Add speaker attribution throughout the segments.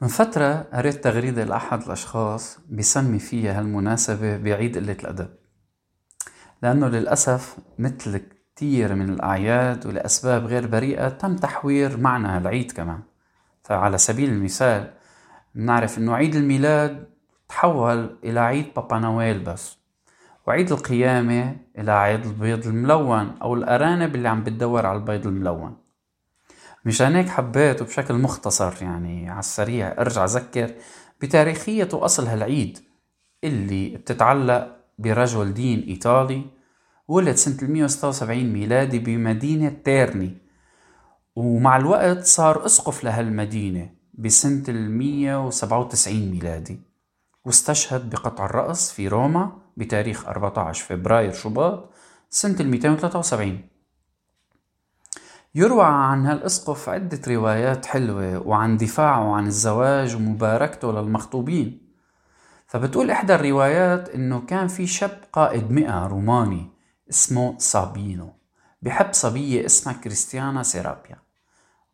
Speaker 1: من فترة قريت تغريدة لأحد الأشخاص بيسمي فيها هالمناسبة بعيد قلة الأدب. لأنه للأسف مثل كتير من الأعياد ولأسباب غير بريئة تم تحوير معنى هالعيد كمان. فعلى سبيل المثال نعرف أنه عيد الميلاد تحول إلى عيد بابا نويل بس وعيد القيامة إلى عيد البيض الملون أو الأرانب اللي عم بتدور على البيض الملون. مشان هيك حبيت وبشكل مختصر يعني على السريع. ارجع اذكر بتاريخية واصل هالعيد اللي بتتعلق برجل دين إيطالي ولد سنة 176 ميلادي بمدينة تيرني ومع الوقت صار أسقف لهالمدينة بسنة 197 ميلادي واستشهد بقطع الرأس في روما بتاريخ 14 فبراير شباط سنة 273 يروى عن هالاسقف عدة روايات حلوة وعن دفاعه عن الزواج ومباركته للمخطوبين. فبتقول إحدى الروايات إنه كان في شاب قائد مئة روماني اسمه صابينو بحب صبية اسمها كريستيانا سيرابيا.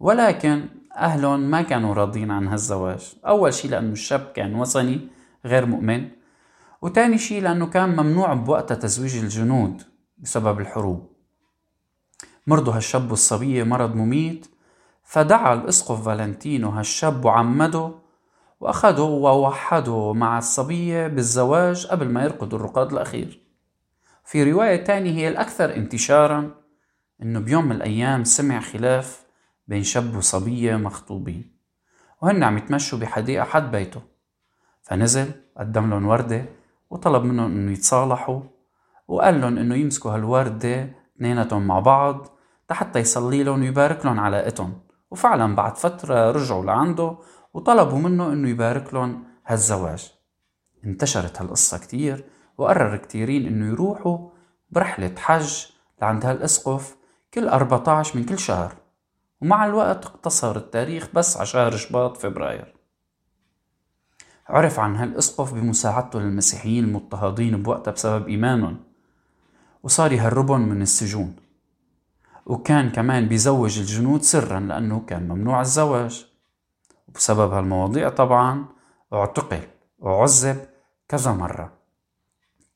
Speaker 1: ولكن أهلهم ما كانوا راضين عن هالزواج. أول شي لأنه الشاب كان وثني غير مؤمن وتاني شي لأنه كان ممنوع بوقتها تزويج الجنود بسبب الحروب. مرضوا هالشاب والصبية مرض مميت فدعا الإسقف فالنتينو هالشاب وعمده وأخده ووحده مع الصبية بالزواج قبل ما يرقد الرقاد الأخير. في رواية تانية هي الأكثر انتشارا إنه بيوم من الأيام سمع خلاف بين شاب وصبية مخطوبين وهن عم يتمشوا بحديقة حد بيته. فنزل قدم لهم وردة وطلب منهم إنه يتصالحوا وقال لهم إنه يمسكوا هالوردة اثنيناتهم مع بعض حتى يصلي لهم ويبارك لهم علاقتهم وفعلا بعد فترة رجعوا لعنده وطلبوا منه إنه يبارك لهم هالزواج. انتشرت هالقصة كتير وقرر كتيرين إنه يروحوا برحلة حج لعند هالإسقف كل 14 من كل شهر. ومع الوقت اقتصر التاريخ بس على شهر شباط فبراير. عرف عن هالإسقف بمساعدته للمسيحيين المضطهدين بوقتها بسبب إيمانهم. وصار يهربهم من السجون. وكان كمان بيزوج الجنود سرا لأنه كان ممنوع الزواج. وبسبب هالمواضيع طبعا اعتقل وعذب كذا مرة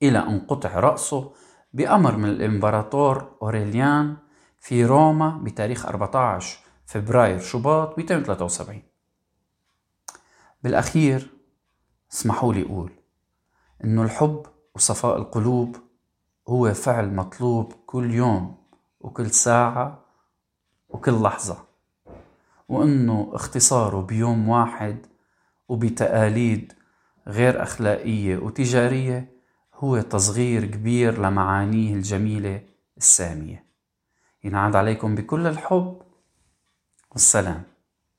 Speaker 1: إلى أن قطع رأسه بأمر من الإمبراطور أوريليان في روما بتاريخ 14 فبراير شباط 273 بالأخير اسمحوا لي أقول إنه الحب وصفاء القلوب هو فعل مطلوب كل يوم. وكل ساعة وكل لحظة. وإنه اختصاره بيوم واحد وبتقاليد غير أخلاقية وتجارية هو تصغير كبير لمعانيه الجميلة السامية. ينعاد عليكم بكل الحب والسلام.